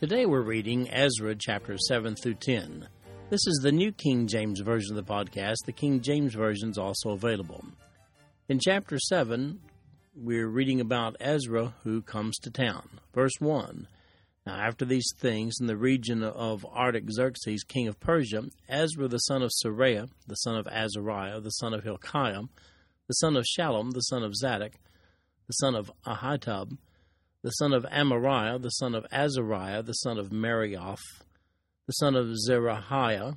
Today we're reading Ezra chapter 7 through 10. This is the New King James Version of the podcast. The King James Version is also available. In chapter 7, we're reading about Ezra who comes to town. Verse 1 Now, after these things, in the region of Artaxerxes, king of Persia, Ezra the son of Seraiah, the son of Azariah, the son of Hilkiah, the son of Shallum, the son of Zadok, the son of Ahitub, the son of Amariah, the son of Azariah, the son of Meraioth, the son of Zerahiah,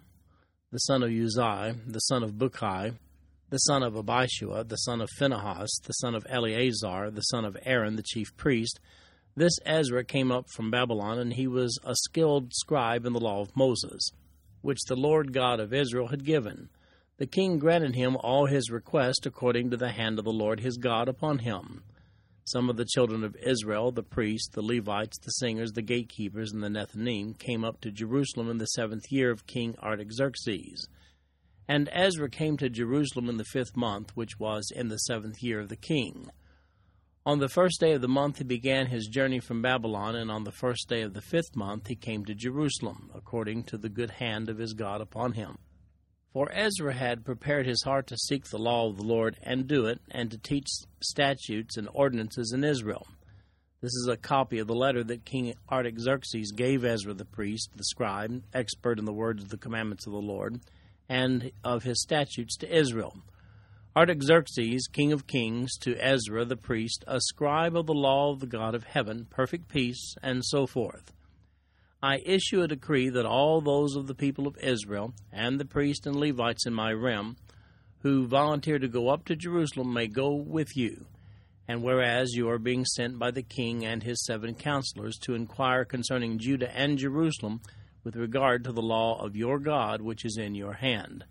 the son of Uzziah, the son of Bukki, the son of Abishua, the son of Phinehas, the son of Eleazar, the son of Aaron, the chief priest. This Ezra came up from Babylon, and he was a skilled scribe in the law of Moses, which the Lord God of Israel had given. The king granted him all his requests according to the hand of the Lord his God upon him. Some of the children of Israel, the priests, the Levites, the singers, the gatekeepers, and the Nethinim, came up to Jerusalem in the seventh year of King Artaxerxes. And Ezra came to Jerusalem in the fifth month, which was in the seventh year of the king. On the first day of the month he began his journey from Babylon, and on the first day of the fifth month he came to Jerusalem, according to the good hand of his God upon him. For Ezra had prepared his heart to seek the law of the Lord and do it, and to teach statutes and ordinances in Israel. This is a copy of the letter that King Artaxerxes gave Ezra the priest, the scribe, expert in the words of the commandments of the Lord, and of his statutes to Israel. Artaxerxes, king of kings, to Ezra the priest, a scribe of the law of the God of heaven, perfect peace, and so forth. I issue a decree that all those of the people of Israel, and the priests and Levites in my realm, who volunteer to go up to Jerusalem may go with you. And whereas you are being sent by the king and his seven counselors to inquire concerning Judah and Jerusalem with regard to the law of your God which is in your hand.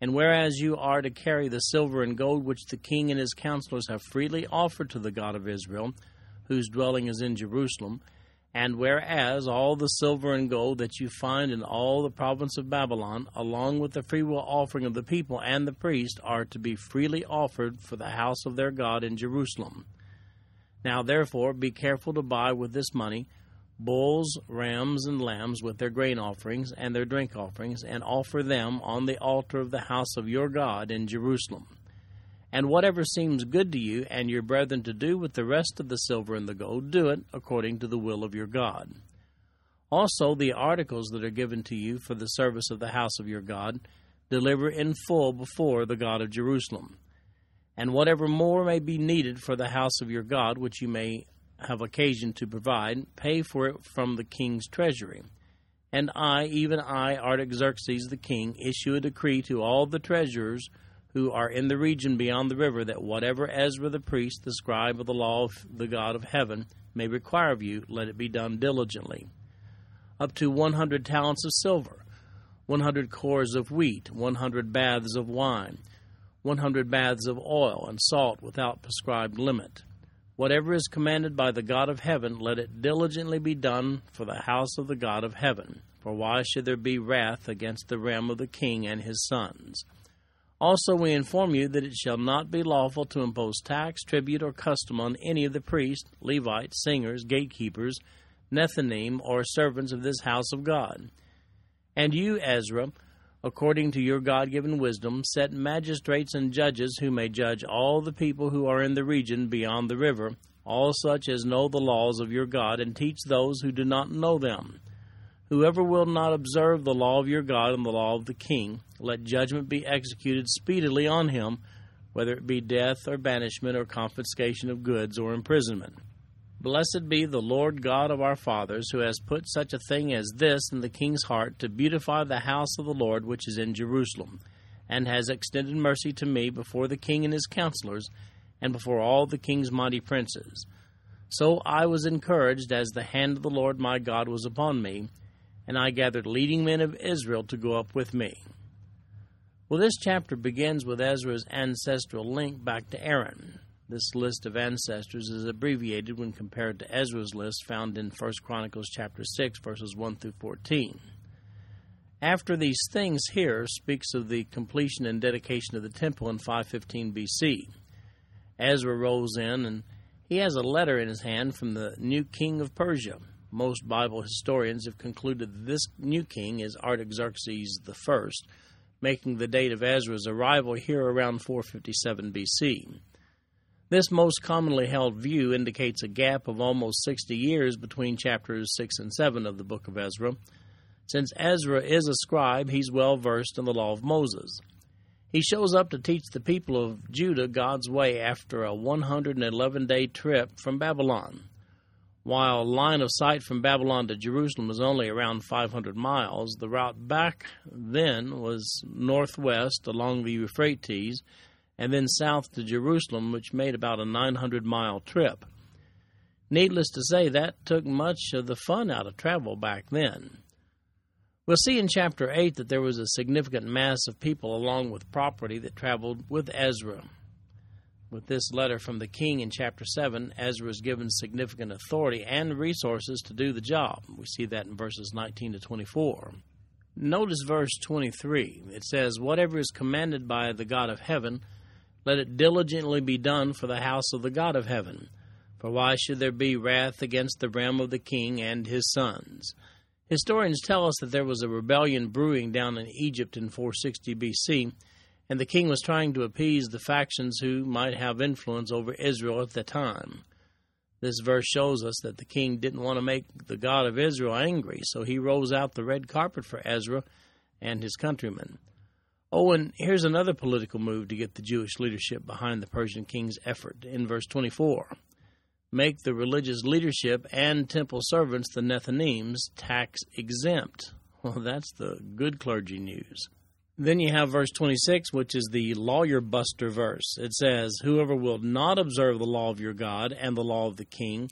And whereas you are to carry the silver and gold which the king and his counselors have freely offered to the God of Israel, whose dwelling is in Jerusalem, and whereas all the silver and gold that you find in all the province of Babylon, along with the freewill offering of the people and the priest, are to be freely offered for the house of their God in Jerusalem. Now therefore be careful to buy with this money bulls, rams, and lambs with their grain offerings and their drink offerings, and offer them on the altar of the house of your God in Jerusalem. And whatever seems good to you and your brethren to do with the rest of the silver and the gold, do it according to the will of your God. Also, the articles that are given to you for the service of the house of your God, deliver in full before the God of Jerusalem. And whatever more may be needed for the house of your God, which you may have occasion to provide, pay for it from the king's treasury. And I, even I, Artaxerxes the king, issue a decree to all the treasurers who are in the region beyond the river, that whatever Ezra the priest, the scribe of the law of the God of heaven, may require of you, let it be done diligently. Up to one hundred talents of silver, one hundred kors of wheat, one hundred baths of wine, one hundred baths of oil and salt without prescribed limit. Whatever is commanded by the God of heaven, let it diligently be done for the house of the God of heaven. For why should there be wrath against the realm of the king and his sons? Also, we inform you that it shall not be lawful to impose tax, tribute, or custom on any of the priests, Levites, singers, gatekeepers, Nethinim, or servants of this house of God. And you, Ezra, according to your God given wisdom, set magistrates and judges who may judge all the people who are in the region beyond the river, all such as know the laws of your God, and teach those who do not know them. Whoever will not observe the law of your God and the law of the king, let judgment be executed speedily on him, whether it be death or banishment or confiscation of goods or imprisonment. Blessed be the Lord God of our fathers, who has put such a thing as this in the king's heart to beautify the house of the Lord which is in Jerusalem, and has extended mercy to me before the king and his counselors, and before all the king's mighty princes So I was encouraged as the hand of the Lord my God was upon me, and I gathered leading men of Israel to go up with me. Well, this chapter begins with Ezra's ancestral link back to Aaron. This list of ancestors is abbreviated when compared to Ezra's list found in 1 Chronicles chapter 6 verses 1 through 14. After these things here speaks of the completion and dedication of the temple in 515 BC. Ezra rolls in and he has a letter in his hand from the new king of Persia. Most Bible historians have concluded this new king is Artaxerxes I, making the date of Ezra's arrival here around 457 BC. This most commonly held view indicates a gap of almost 60 years between chapters 6 and 7 of the book of Ezra. Since Ezra is a scribe, he's well versed in the law of Moses. He shows up to teach the people of Judah God's way after a 111 day trip from Babylon. While line of sight from Babylon to Jerusalem was only around 500 miles, the route back then was northwest along the Euphrates and then south to Jerusalem, which made about a 900 mile trip. Needless to say, that took much of the fun out of travel back then. We'll see in chapter 8 that there was a significant mass of people along with property that traveled with Ezra. With this letter from the king in chapter 7, Ezra is given significant authority and resources to do the job. We see that in verses 19 to 24. Notice verse 23. It says, Whatever is commanded by the God of heaven, let it diligently be done for the house of the God of heaven. For why should there be wrath against the realm of the king and his sons? Historians tell us that there was a rebellion brewing down in Egypt in 460 BC, and the king was trying to appease the factions who might have influence over Israel at the time. This verse shows us that the king didn't want to make the God of Israel angry, so he rolls out the red carpet for Ezra and his countrymen. Oh, and here's another political move to get the Jewish leadership behind the Persian king's effort in verse 24 make the religious leadership and temple servants, the Nethinims, tax exempt. Well, that's the good clergy news. Then you have verse 26, which is the lawyer buster verse. It says, Whoever will not observe the law of your God and the law of the king,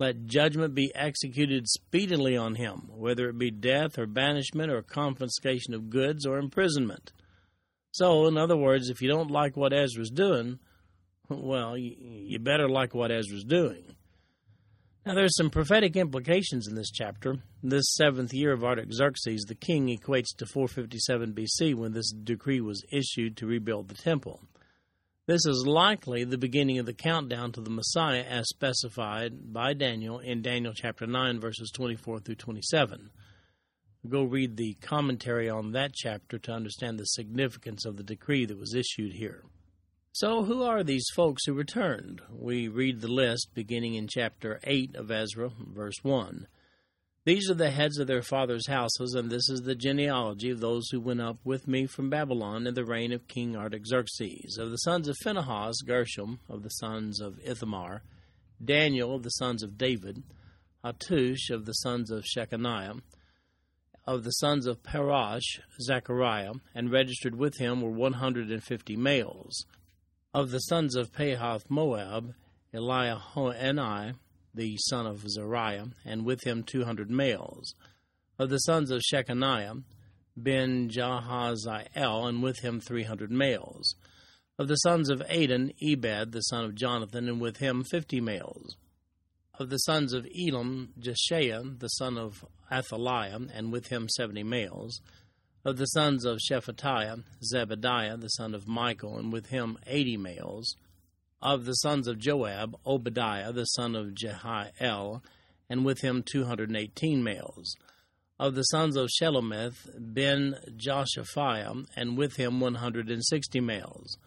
let judgment be executed speedily on him, whether it be death or banishment or confiscation of goods or imprisonment. So, in other words, if you don't like what Ezra's doing, well, you, better like what Ezra's doing. Now, there's some prophetic implications in this chapter. This seventh year of Artaxerxes, the king, equates to 457 BC when this decree was issued to rebuild the temple. This is likely the beginning of the countdown to the Messiah as specified by Daniel in Daniel chapter 9, verses 24 through 27. Go read the commentary on that chapter to understand the significance of the decree that was issued here. So, who are these folks who returned? We read the list beginning in chapter 8 of Ezra, verse 1. These are the heads of their fathers' houses, and this is the genealogy of those who went up with me from Babylon in the reign of King Artaxerxes. Of the sons of Phinehas, Gershom, of the sons of Ithamar, Daniel, of the sons of David, Hattush, of the sons of Shechaniah, of the sons of Parosh, Zechariah, and registered with him were 150 males. Of the sons of Pahath Moab, Eliahoenai, the son of Zariah, and with him two hundred males. Of the sons of Shechaniah, Ben Jahaziel, and with him three hundred males. Of the sons of Adin, Ebed, the son of Jonathan, and with him fifty males. Of the sons of Elam, Jeshaiah, the son of Athaliah, and with him seventy males. Of the sons of Shephatiah, Zebadiah, the son of Michael, and with him eighty males. Of the sons of Joab, Obadiah, the son of Jehiel, and with him two hundred and eighteen males. Of the sons of Shelomith, Ben Josiphiah, and with him one hundred and sixty males.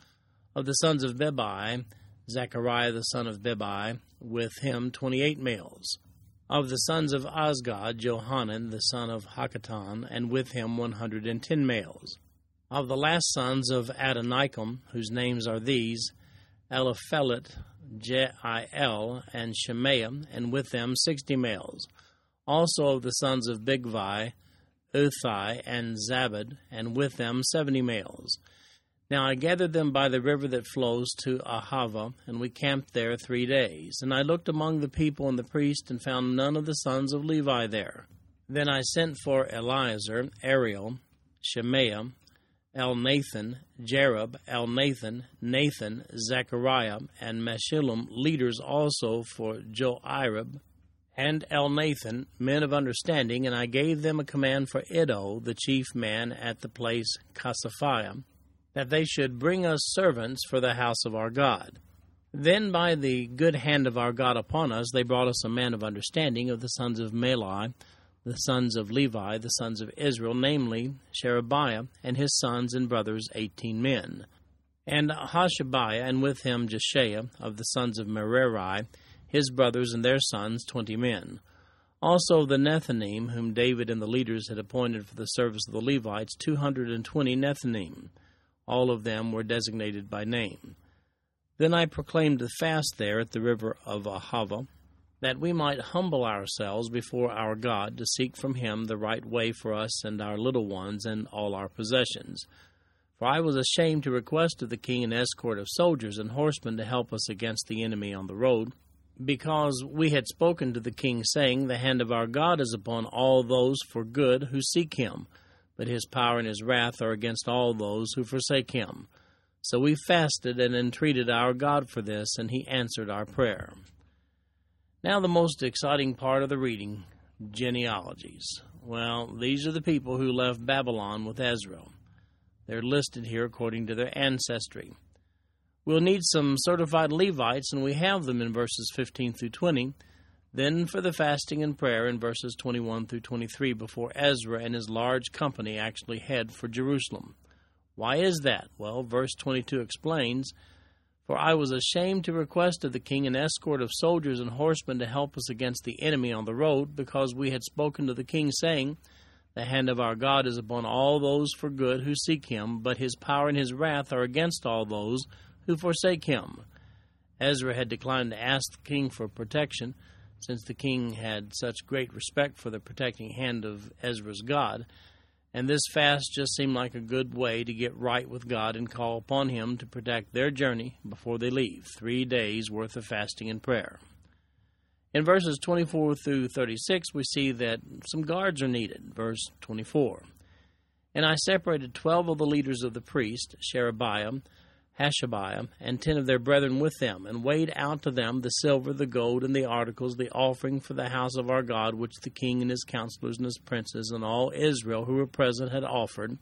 Of the sons of Bebai, Zechariah the son of Bebai, with him twenty eight males. Of the sons of Azgad, Johanan the son of Hakkatan, and with him one hundred and ten males. Of the last sons of Adonikam, whose names are these, Eliphelet, Jeiel, and Shemaiah, and with them sixty males. Also of the sons of Bigvai, Uthai, and Zabad, and with them seventy males. Now I gathered them by the river that flows to Ahava, and we camped there three days. And I looked among the people and the priest, and found none of the sons of Levi there. Then I sent for Eliezer, Ariel, Shemaiah, El Nathan, Jarib, El Nathan, Nathan, Zechariah, and Meshullam, leaders also for Joiarib, and Elnathan, men of understanding, and I gave them a command for Iddo, the chief man at the place Casiphia, that they should bring us servants for the house of our God. Then, by the good hand of our God upon us, they brought us a man of understanding of the sons of Mahli, the sons of Levi, the sons of Israel, namely Sherebiah, and his sons and brothers, eighteen men. And Hashabiah, and with him Jeshaiah, of the sons of Merari, his brothers and their sons, twenty men. Also the Nethinim, whom David and the leaders had appointed for the service of the Levites, two hundred and twenty Nethinim. All of them were designated by name. Then I proclaimed the fast there at the river of Ahava, that we might humble ourselves before our God to seek from him the right way for us and our little ones and all our possessions. For I was ashamed to request of the king an escort of soldiers and horsemen to help us against the enemy on the road, because we had spoken to the king, saying, The hand of our God is upon all those for good who seek him but his power and his wrath are against all those who forsake him. So we fasted and entreated our God for this, and he answered our prayer. Now, the most exciting part of the reading genealogies. Well, these are the people who left Babylon with Ezra. They're listed here according to their ancestry. We'll need some certified Levites, and we have them in verses 15 through 20. Then for the fasting and prayer in verses 21 through 23 before Ezra and his large company actually head for Jerusalem. Why is that? Well, verse 22 explains For I was ashamed to request of the king an escort of soldiers and horsemen to help us against the enemy on the road, because we had spoken to the king, saying, The hand of our God is upon all those for good who seek him, but his power and his wrath are against all those who forsake him. Ezra had declined to ask the king for protection since the king had such great respect for the protecting hand of Ezra's God. And this fast just seemed like a good way to get right with God and call upon Him to protect their journey before they leave. Three days' worth of fasting and prayer. In verses 24 through 36, we see that some guards are needed. Verse 24. And I separated twelve of the leaders of the priests, Sherebiah, Hashabiah, and ten of their brethren with them, and weighed out to them the silver, the gold, and the articles, the offering for the house of our God, which the king and his counselors and his princes and all Israel who were present had offered.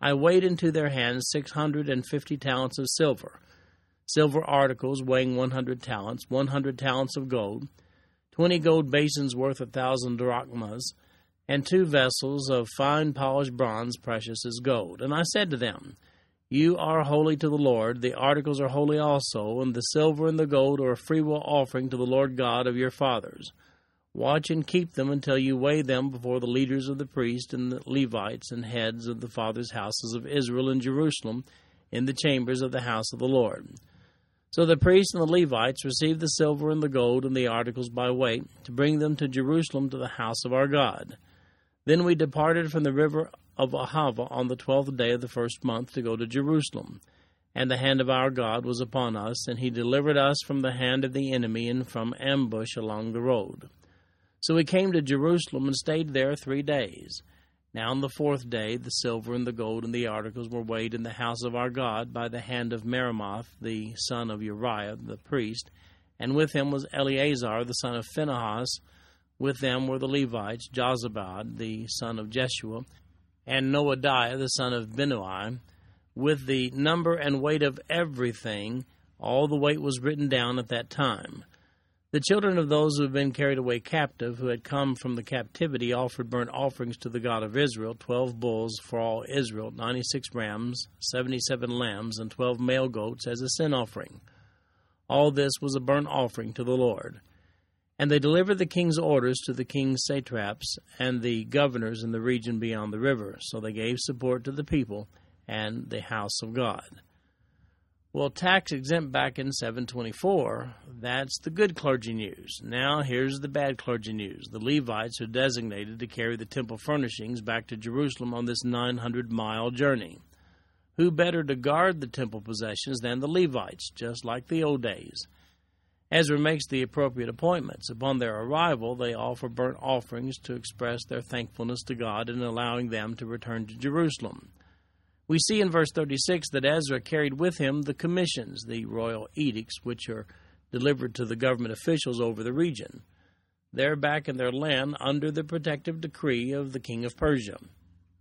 I weighed into their hands six hundred and fifty talents of silver, silver articles weighing one hundred talents, one hundred talents of gold, twenty gold basins worth a thousand drachmas, and two vessels of fine polished bronze, precious as gold. And I said to them, you are holy to the Lord, the articles are holy also, and the silver and the gold are a freewill offering to the Lord God of your fathers. Watch and keep them until you weigh them before the leaders of the priests and the Levites and heads of the fathers' houses of Israel in Jerusalem in the chambers of the house of the Lord. So the priests and the Levites received the silver and the gold and the articles by weight to bring them to Jerusalem to the house of our God. Then we departed from the river of Ahava on the twelfth day of the first month to go to Jerusalem. And the hand of our God was upon us, and he delivered us from the hand of the enemy and from ambush along the road. So we came to Jerusalem and stayed there three days. Now on the fourth day the silver and the gold and the articles were weighed in the house of our God by the hand of Meremoth, the son of Uriah the priest, and with him was Eleazar the son of Phinehas. With them were the Levites, Jozabad the son of Jeshua, and Noadiah the son of Binnui, with the number and weight of everything. All the weight was written down at that time. The children of those who had been carried away captive, who had come from the captivity, offered burnt offerings to the God of Israel twelve bulls for all Israel, ninety six rams, seventy seven lambs, and twelve male goats as a sin offering. All this was a burnt offering to the Lord. And they delivered the king's orders to the king's satraps and the governors in the region beyond the river. So they gave support to the people and the house of God. Well, tax exempt back in 724, that's the good clergy news. Now, here's the bad clergy news. The Levites are designated to carry the temple furnishings back to Jerusalem on this 900 mile journey. Who better to guard the temple possessions than the Levites, just like the old days? Ezra makes the appropriate appointments. Upon their arrival, they offer burnt offerings to express their thankfulness to God in allowing them to return to Jerusalem. We see in verse 36 that Ezra carried with him the commissions, the royal edicts, which are delivered to the government officials over the region. They're back in their land under the protective decree of the king of Persia.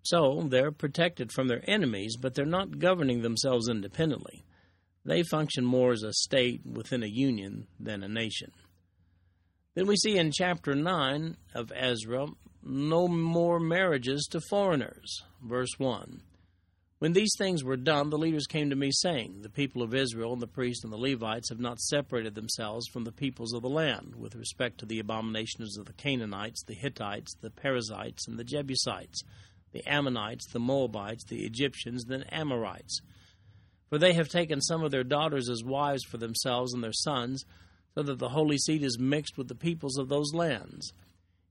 So they're protected from their enemies, but they're not governing themselves independently. They function more as a state within a union than a nation. Then we see in chapter 9 of Ezra no more marriages to foreigners. Verse 1. When these things were done, the leaders came to me, saying, The people of Israel and the priests and the Levites have not separated themselves from the peoples of the land with respect to the abominations of the Canaanites, the Hittites, the Perizzites, and the Jebusites, the Ammonites, the Moabites, the Egyptians, and the Amorites. For they have taken some of their daughters as wives for themselves and their sons, so that the holy seed is mixed with the peoples of those lands.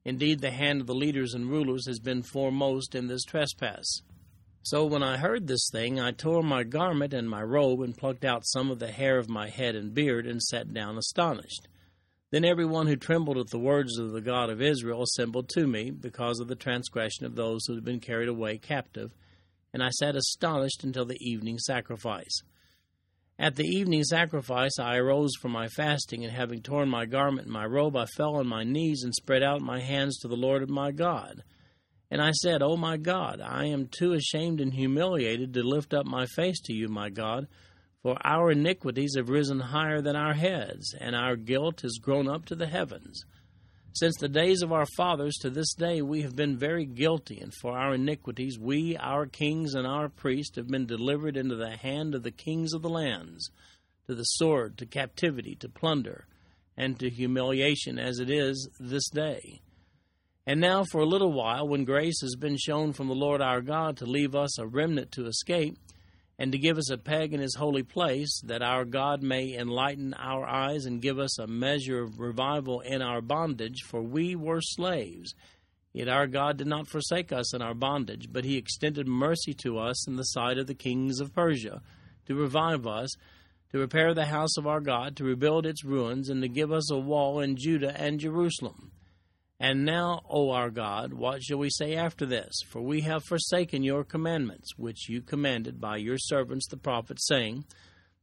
Indeed, the hand of the leaders and rulers has been foremost in this trespass. So when I heard this thing, I tore my garment and my robe, and plucked out some of the hair of my head and beard, and sat down astonished. Then every one who trembled at the words of the God of Israel assembled to me, because of the transgression of those who had been carried away captive and I sat astonished until the evening sacrifice. At the evening sacrifice I arose from my fasting, and having torn my garment and my robe, I fell on my knees and spread out my hands to the Lord my God. And I said, O my God, I am too ashamed and humiliated to lift up my face to you, my God, for our iniquities have risen higher than our heads, and our guilt has grown up to the heavens. Since the days of our fathers to this day we have been very guilty, and for our iniquities we, our kings, and our priests have been delivered into the hand of the kings of the lands, to the sword, to captivity, to plunder, and to humiliation, as it is this day. And now, for a little while, when grace has been shown from the Lord our God to leave us a remnant to escape, and to give us a peg in his holy place, that our God may enlighten our eyes and give us a measure of revival in our bondage, for we were slaves. Yet our God did not forsake us in our bondage, but he extended mercy to us in the sight of the kings of Persia, to revive us, to repair the house of our God, to rebuild its ruins, and to give us a wall in Judah and Jerusalem. And now, O our God, what shall we say after this? For we have forsaken your commandments, which you commanded by your servants the prophets, saying,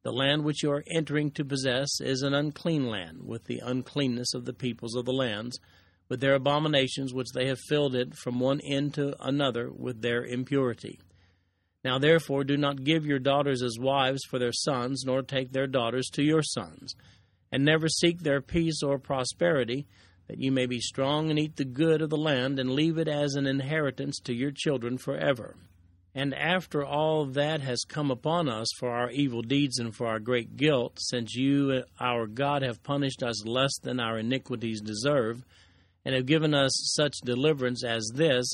The land which you are entering to possess is an unclean land, with the uncleanness of the peoples of the lands, with their abominations which they have filled it from one end to another with their impurity. Now therefore do not give your daughters as wives for their sons, nor take their daughters to your sons, and never seek their peace or prosperity that you may be strong and eat the good of the land, and leave it as an inheritance to your children forever. And after all that has come upon us for our evil deeds and for our great guilt, since you, our God, have punished us less than our iniquities deserve, and have given us such deliverance as this,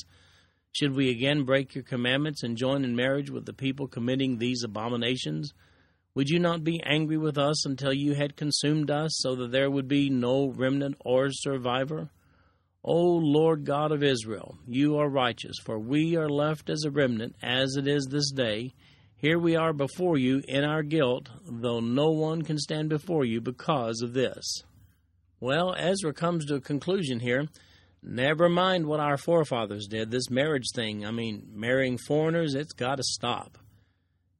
should we again break your commandments and join in marriage with the people committing these abominations? Would you not be angry with us until you had consumed us, so that there would be no remnant or survivor? O Lord God of Israel, you are righteous, for we are left as a remnant, as it is this day. Here we are before you in our guilt, though no one can stand before you because of this. Well, Ezra comes to a conclusion here. Never mind what our forefathers did, this marriage thing, I mean, marrying foreigners, it's got to stop.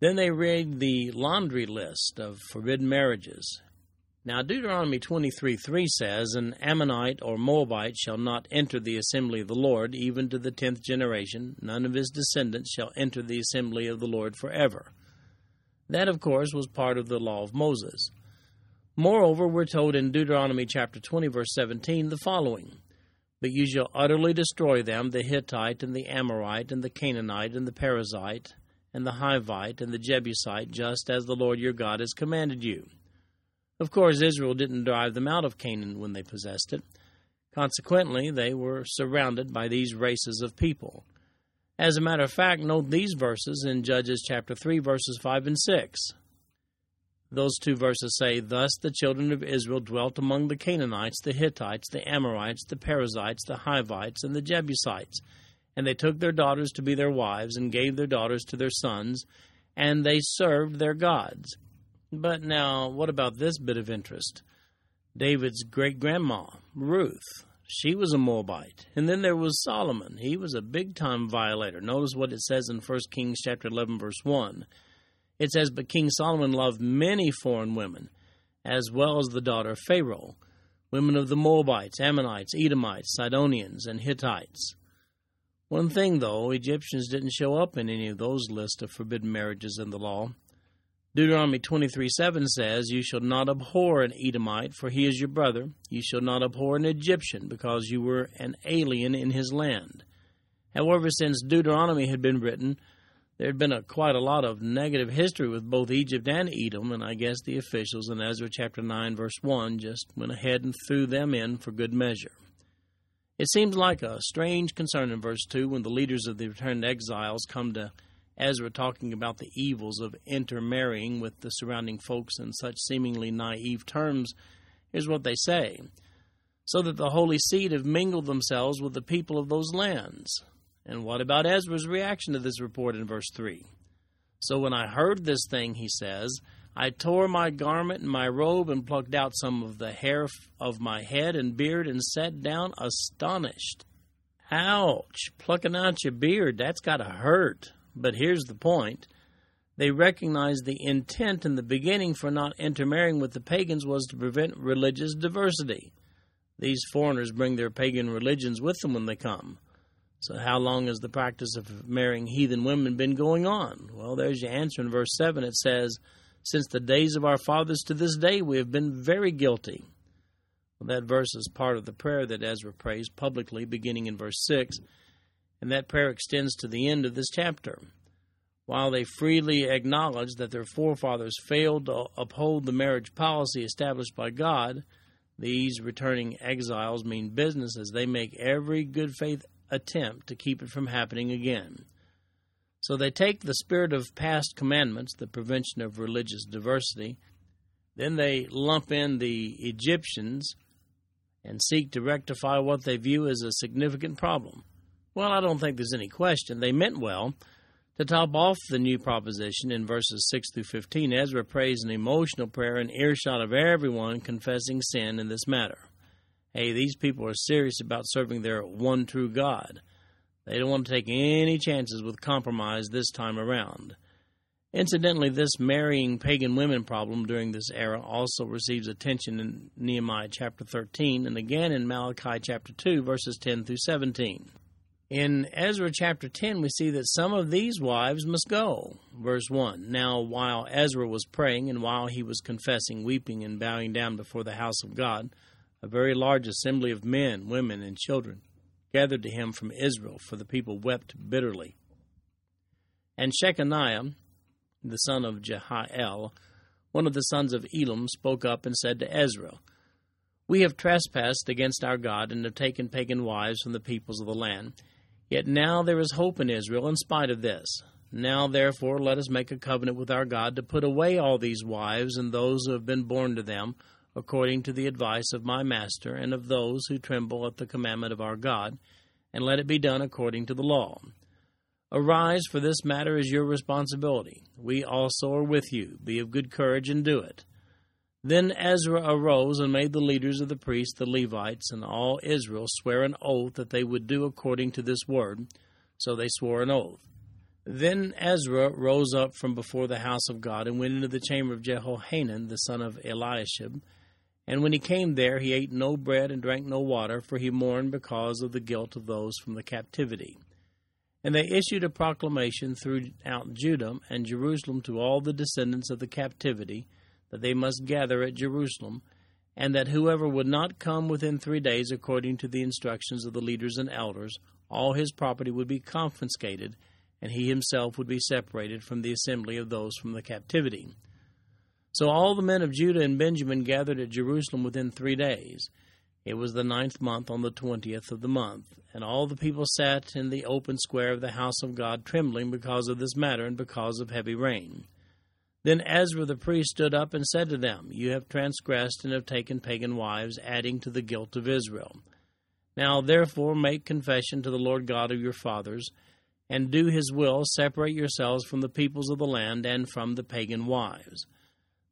Then they read the laundry list of forbidden marriages. Now, Deuteronomy 23 3 says, An Ammonite or Moabite shall not enter the assembly of the Lord, even to the tenth generation. None of his descendants shall enter the assembly of the Lord forever. That, of course, was part of the law of Moses. Moreover, we're told in Deuteronomy chapter 20, verse 17, the following But you shall utterly destroy them, the Hittite, and the Amorite, and the Canaanite, and the Perizzite, and the Hivite and the Jebusite, just as the Lord your God has commanded you. Of course, Israel didn't drive them out of Canaan when they possessed it. Consequently, they were surrounded by these races of people. As a matter of fact, note these verses in Judges chapter 3, verses 5 and 6. Those two verses say, Thus the children of Israel dwelt among the Canaanites, the Hittites, the Amorites, the Perizzites, the Hivites, and the Jebusites and they took their daughters to be their wives, and gave their daughters to their sons, and they served their gods. But now, what about this bit of interest? David's great grandma, Ruth, she was a Moabite. And then there was Solomon. He was a big time violator. Notice what it says in 1 Kings chapter 11 verse 1. It says, But King Solomon loved many foreign women, as well as the daughter of Pharaoh, women of the Moabites, Ammonites, Edomites, Sidonians, and Hittites. One thing, though, Egyptians didn't show up in any of those lists of forbidden marriages in the law. Deuteronomy 23 7 says, You shall not abhor an Edomite, for he is your brother. You shall not abhor an Egyptian, because you were an alien in his land. However, since Deuteronomy had been written, there had been a, quite a lot of negative history with both Egypt and Edom, and I guess the officials in Ezra chapter 9, verse 1 just went ahead and threw them in for good measure. It seems like a strange concern in verse 2 when the leaders of the returned exiles come to Ezra talking about the evils of intermarrying with the surrounding folks in such seemingly naive terms. Here's what they say So that the holy seed have mingled themselves with the people of those lands. And what about Ezra's reaction to this report in verse 3? So when I heard this thing, he says, I tore my garment and my robe and plucked out some of the hair of my head and beard and sat down astonished. Ouch! Plucking out your beard, that's got to hurt. But here's the point. They recognized the intent in the beginning for not intermarrying with the pagans was to prevent religious diversity. These foreigners bring their pagan religions with them when they come. So, how long has the practice of marrying heathen women been going on? Well, there's your answer in verse 7. It says, since the days of our fathers to this day, we have been very guilty. Well, that verse is part of the prayer that Ezra prays publicly, beginning in verse 6, and that prayer extends to the end of this chapter. While they freely acknowledge that their forefathers failed to uphold the marriage policy established by God, these returning exiles mean business as they make every good faith attempt to keep it from happening again. So they take the spirit of past commandments, the prevention of religious diversity, then they lump in the Egyptians and seek to rectify what they view as a significant problem. Well, I don't think there's any question. They meant well. To top off the new proposition in verses 6 through 15, Ezra prays an emotional prayer in earshot of everyone confessing sin in this matter. Hey, these people are serious about serving their one true God. They don't want to take any chances with compromise this time around. Incidentally, this marrying pagan women problem during this era also receives attention in Nehemiah chapter 13 and again in Malachi chapter 2, verses 10 through 17. In Ezra chapter 10, we see that some of these wives must go. Verse 1 Now, while Ezra was praying and while he was confessing, weeping, and bowing down before the house of God, a very large assembly of men, women, and children gathered to him from Israel, for the people wept bitterly. And Shechaniah, the son of Jehiel, one of the sons of Elam, spoke up and said to Ezra, We have trespassed against our God and have taken pagan wives from the peoples of the land. Yet now there is hope in Israel in spite of this. Now, therefore, let us make a covenant with our God to put away all these wives and those who have been born to them according to the advice of my master and of those who tremble at the commandment of our God, and let it be done according to the law. Arise, for this matter is your responsibility. We also are with you. Be of good courage and do it. Then Ezra arose and made the leaders of the priests, the Levites, and all Israel swear an oath that they would do according to this word. So they swore an oath. Then Ezra rose up from before the house of God and went into the chamber of Jehohanan, the son of Eliashib, and when he came there, he ate no bread and drank no water, for he mourned because of the guilt of those from the captivity. And they issued a proclamation throughout Judah and Jerusalem to all the descendants of the captivity that they must gather at Jerusalem, and that whoever would not come within three days according to the instructions of the leaders and elders, all his property would be confiscated, and he himself would be separated from the assembly of those from the captivity. So all the men of Judah and Benjamin gathered at Jerusalem within three days. It was the ninth month on the twentieth of the month, and all the people sat in the open square of the house of God, trembling because of this matter and because of heavy rain. Then Ezra the priest stood up and said to them, You have transgressed and have taken pagan wives, adding to the guilt of Israel. Now therefore make confession to the Lord God of your fathers, and do his will, separate yourselves from the peoples of the land and from the pagan wives.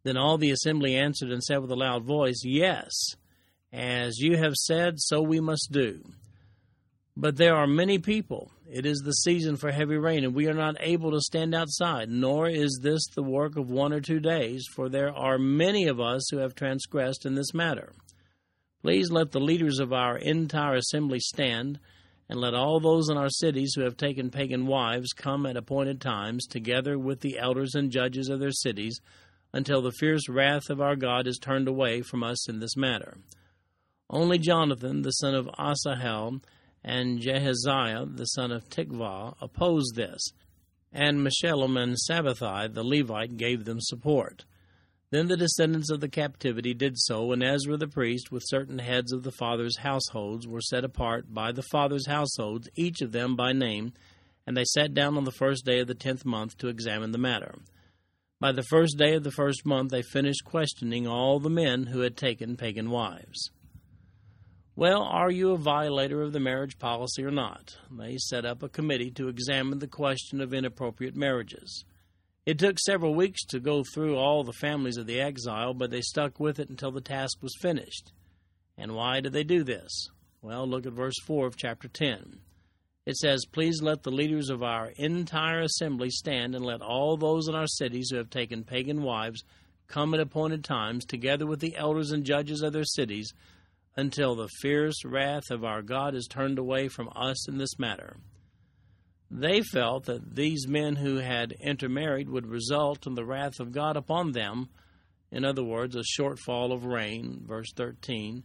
Then all the assembly answered and said with a loud voice, Yes, as you have said, so we must do. But there are many people. It is the season for heavy rain, and we are not able to stand outside, nor is this the work of one or two days, for there are many of us who have transgressed in this matter. Please let the leaders of our entire assembly stand, and let all those in our cities who have taken pagan wives come at appointed times, together with the elders and judges of their cities, until the fierce wrath of our God is turned away from us in this matter. Only Jonathan, the son of Asahel, and Jahaziah, the son of Tikvah, opposed this, and Meshullam and Shabbethai, the Levite, gave them support. Then the descendants of the captivity did so, and Ezra the priest, with certain heads of the fathers' households, were set apart by the fathers' households, each of them by name, and they sat down on the first day of the tenth month to examine the matter. By the first day of the first month they finished questioning all the men who had taken pagan wives. Well, are you a violator of the marriage policy or not? They set up a committee to examine the question of inappropriate marriages. It took several weeks to go through all the families of the exile, but they stuck with it until the task was finished. And why did they do this? Well, look at verse 4 of chapter 10. It says, Please let the leaders of our entire assembly stand, and let all those in our cities who have taken pagan wives come at appointed times, together with the elders and judges of their cities until the fierce wrath of our God is turned away from us in this matter. They felt that these men who had intermarried would result in the wrath of God upon them, in other words, a shortfall of rain, verse 13.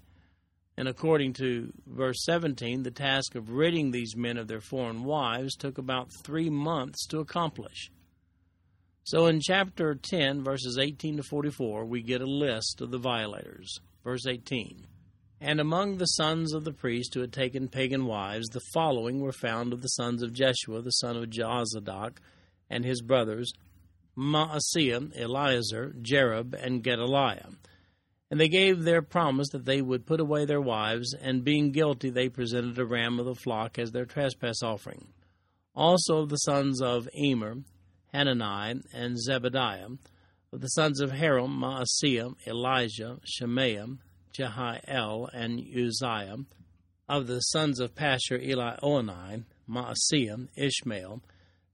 And according to verse 17, the task of ridding these men of their foreign wives took about three months to accomplish. So in chapter 10, verses 18 to 44, we get a list of the violators. Verse 18. And among the sons of the priest who had taken pagan wives, the following were found of the sons of Jeshua, the son of Jozadak, and his brothers, Maaseiah, Eleazar, Jarib, and Gedaliah. And they gave their promise that they would put away their wives, and being guilty, they presented a ram of the flock as their trespass offering. Also the sons of Immer, Hanani, and Zebadiah, of the sons of Harim, Maaseiah, Elijah, Shemaiah, Jehiel, and Uzziah. Of the sons of Pashhur, Elioenai, Maaseiah, Ishmael,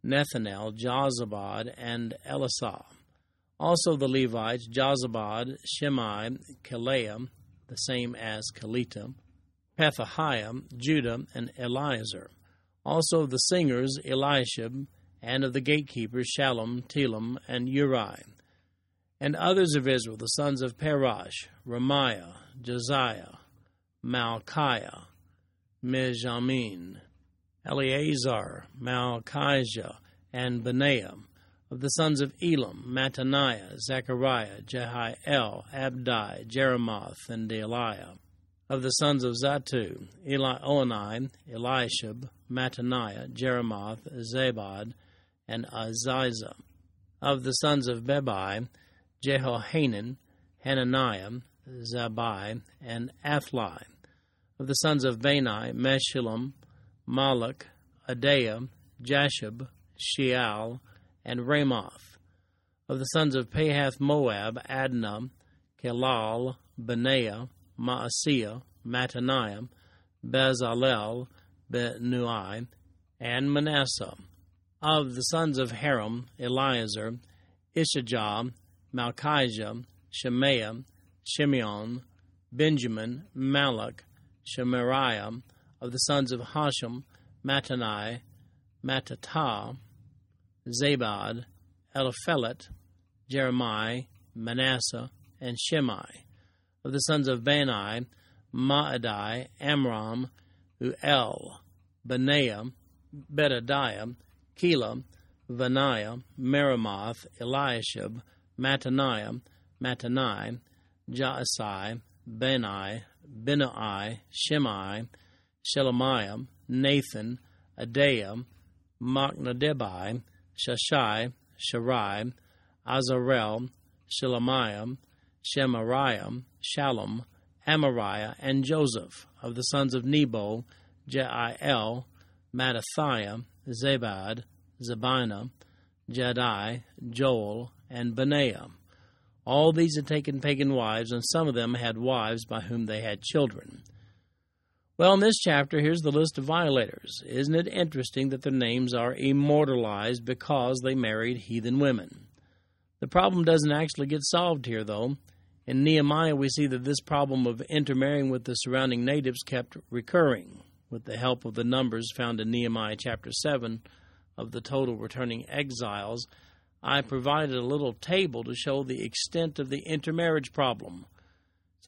Nethanel, Jozabad, and Elisah. Also the Levites, Jozabad, Shimei, Kelaiah, the same as Kelita, Pethahiah, Judah, and Eliezer. Also the singers, Eliashib, and of the gatekeepers, Shallum, Telem, and Uri. And others of Israel, the sons of Parosh, Ramiah, Josiah, Malchiah, Mijamin, Eleazar, Malchijah, and Benaiah. Of the sons of Elam, Mattaniah, Zechariah, Jehiel, Abdi, Jeremoth, and Deliah. Of the sons of Zattu, Elioenai, Eliashib, Mattaniah, Jeremoth, Zabad, and Aziza. Of the sons of Bebai, Jehohanan, Hananiah, Zabbai, and Athlai. Of the sons of Bani, Meshullam, Malluch, Adaiah, Jashub, Sheal, and Ramoth. Of the sons of Pahath Moab, Adnah, Chelal, Benaiah, Maaseiah, Mattaniah, Bezalel, Binnui, and Manasseh. Of the sons of Harim, Eleazar, Ishijah, Malchijah, Shemaiah, Shimeon, Benjamin, Malluch, Shemariah, of the sons of Hashum, Mattenai, Mattattah, Zabad, Eliphelet, Jeremiah, Manasseh, and Shimei. Of the sons of Bani, Maadai, Amram, Uel, Benaiah, Bedadiah, Keilah, Vaniah, Meremoth, Eliashib, Mattaniah, Mattenai, Jaasai, Beni, Benai, Shimei, Shelemiah, Nathan, Adaiah, Machnadebai, Shashai, Sharai, Azarel, Shelemiah, Shemariah, Shallum, Amariah, and Joseph, of the sons of Nebo, Jael, Mattithiah, Zabad, Zebina, Jadai, Joel, and Benaiah. All these had taken pagan wives, and some of them had wives by whom they had children. Well, in this chapter, here's the list of violators. Isn't it interesting that their names are immortalized because they married heathen women? The problem doesn't actually get solved here, though. In Nehemiah, we see that this problem of intermarrying with the surrounding natives kept recurring. With the help of the numbers found in Nehemiah chapter 7 of the total returning exiles, I provided a little table to show the extent of the intermarriage problem.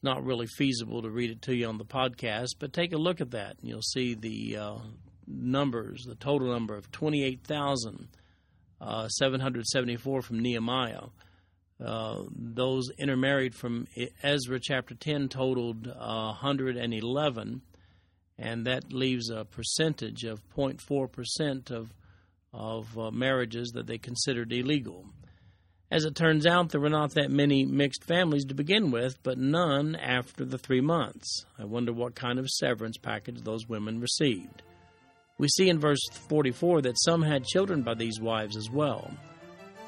Not really feasible to read it to you on the podcast, but take a look at that and you'll see the uh, numbers, the total number of 28,774 uh, from Nehemiah. Uh, those intermarried from Ezra chapter 10 totaled uh, 111, and that leaves a percentage of 0.4% of, of uh, marriages that they considered illegal. As it turns out, there were not that many mixed families to begin with, but none after the three months. I wonder what kind of severance package those women received. We see in verse 44 that some had children by these wives as well.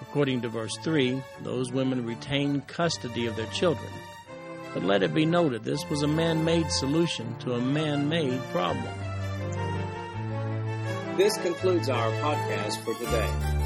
According to verse 3, those women retained custody of their children. But let it be noted, this was a man made solution to a man made problem. This concludes our podcast for today.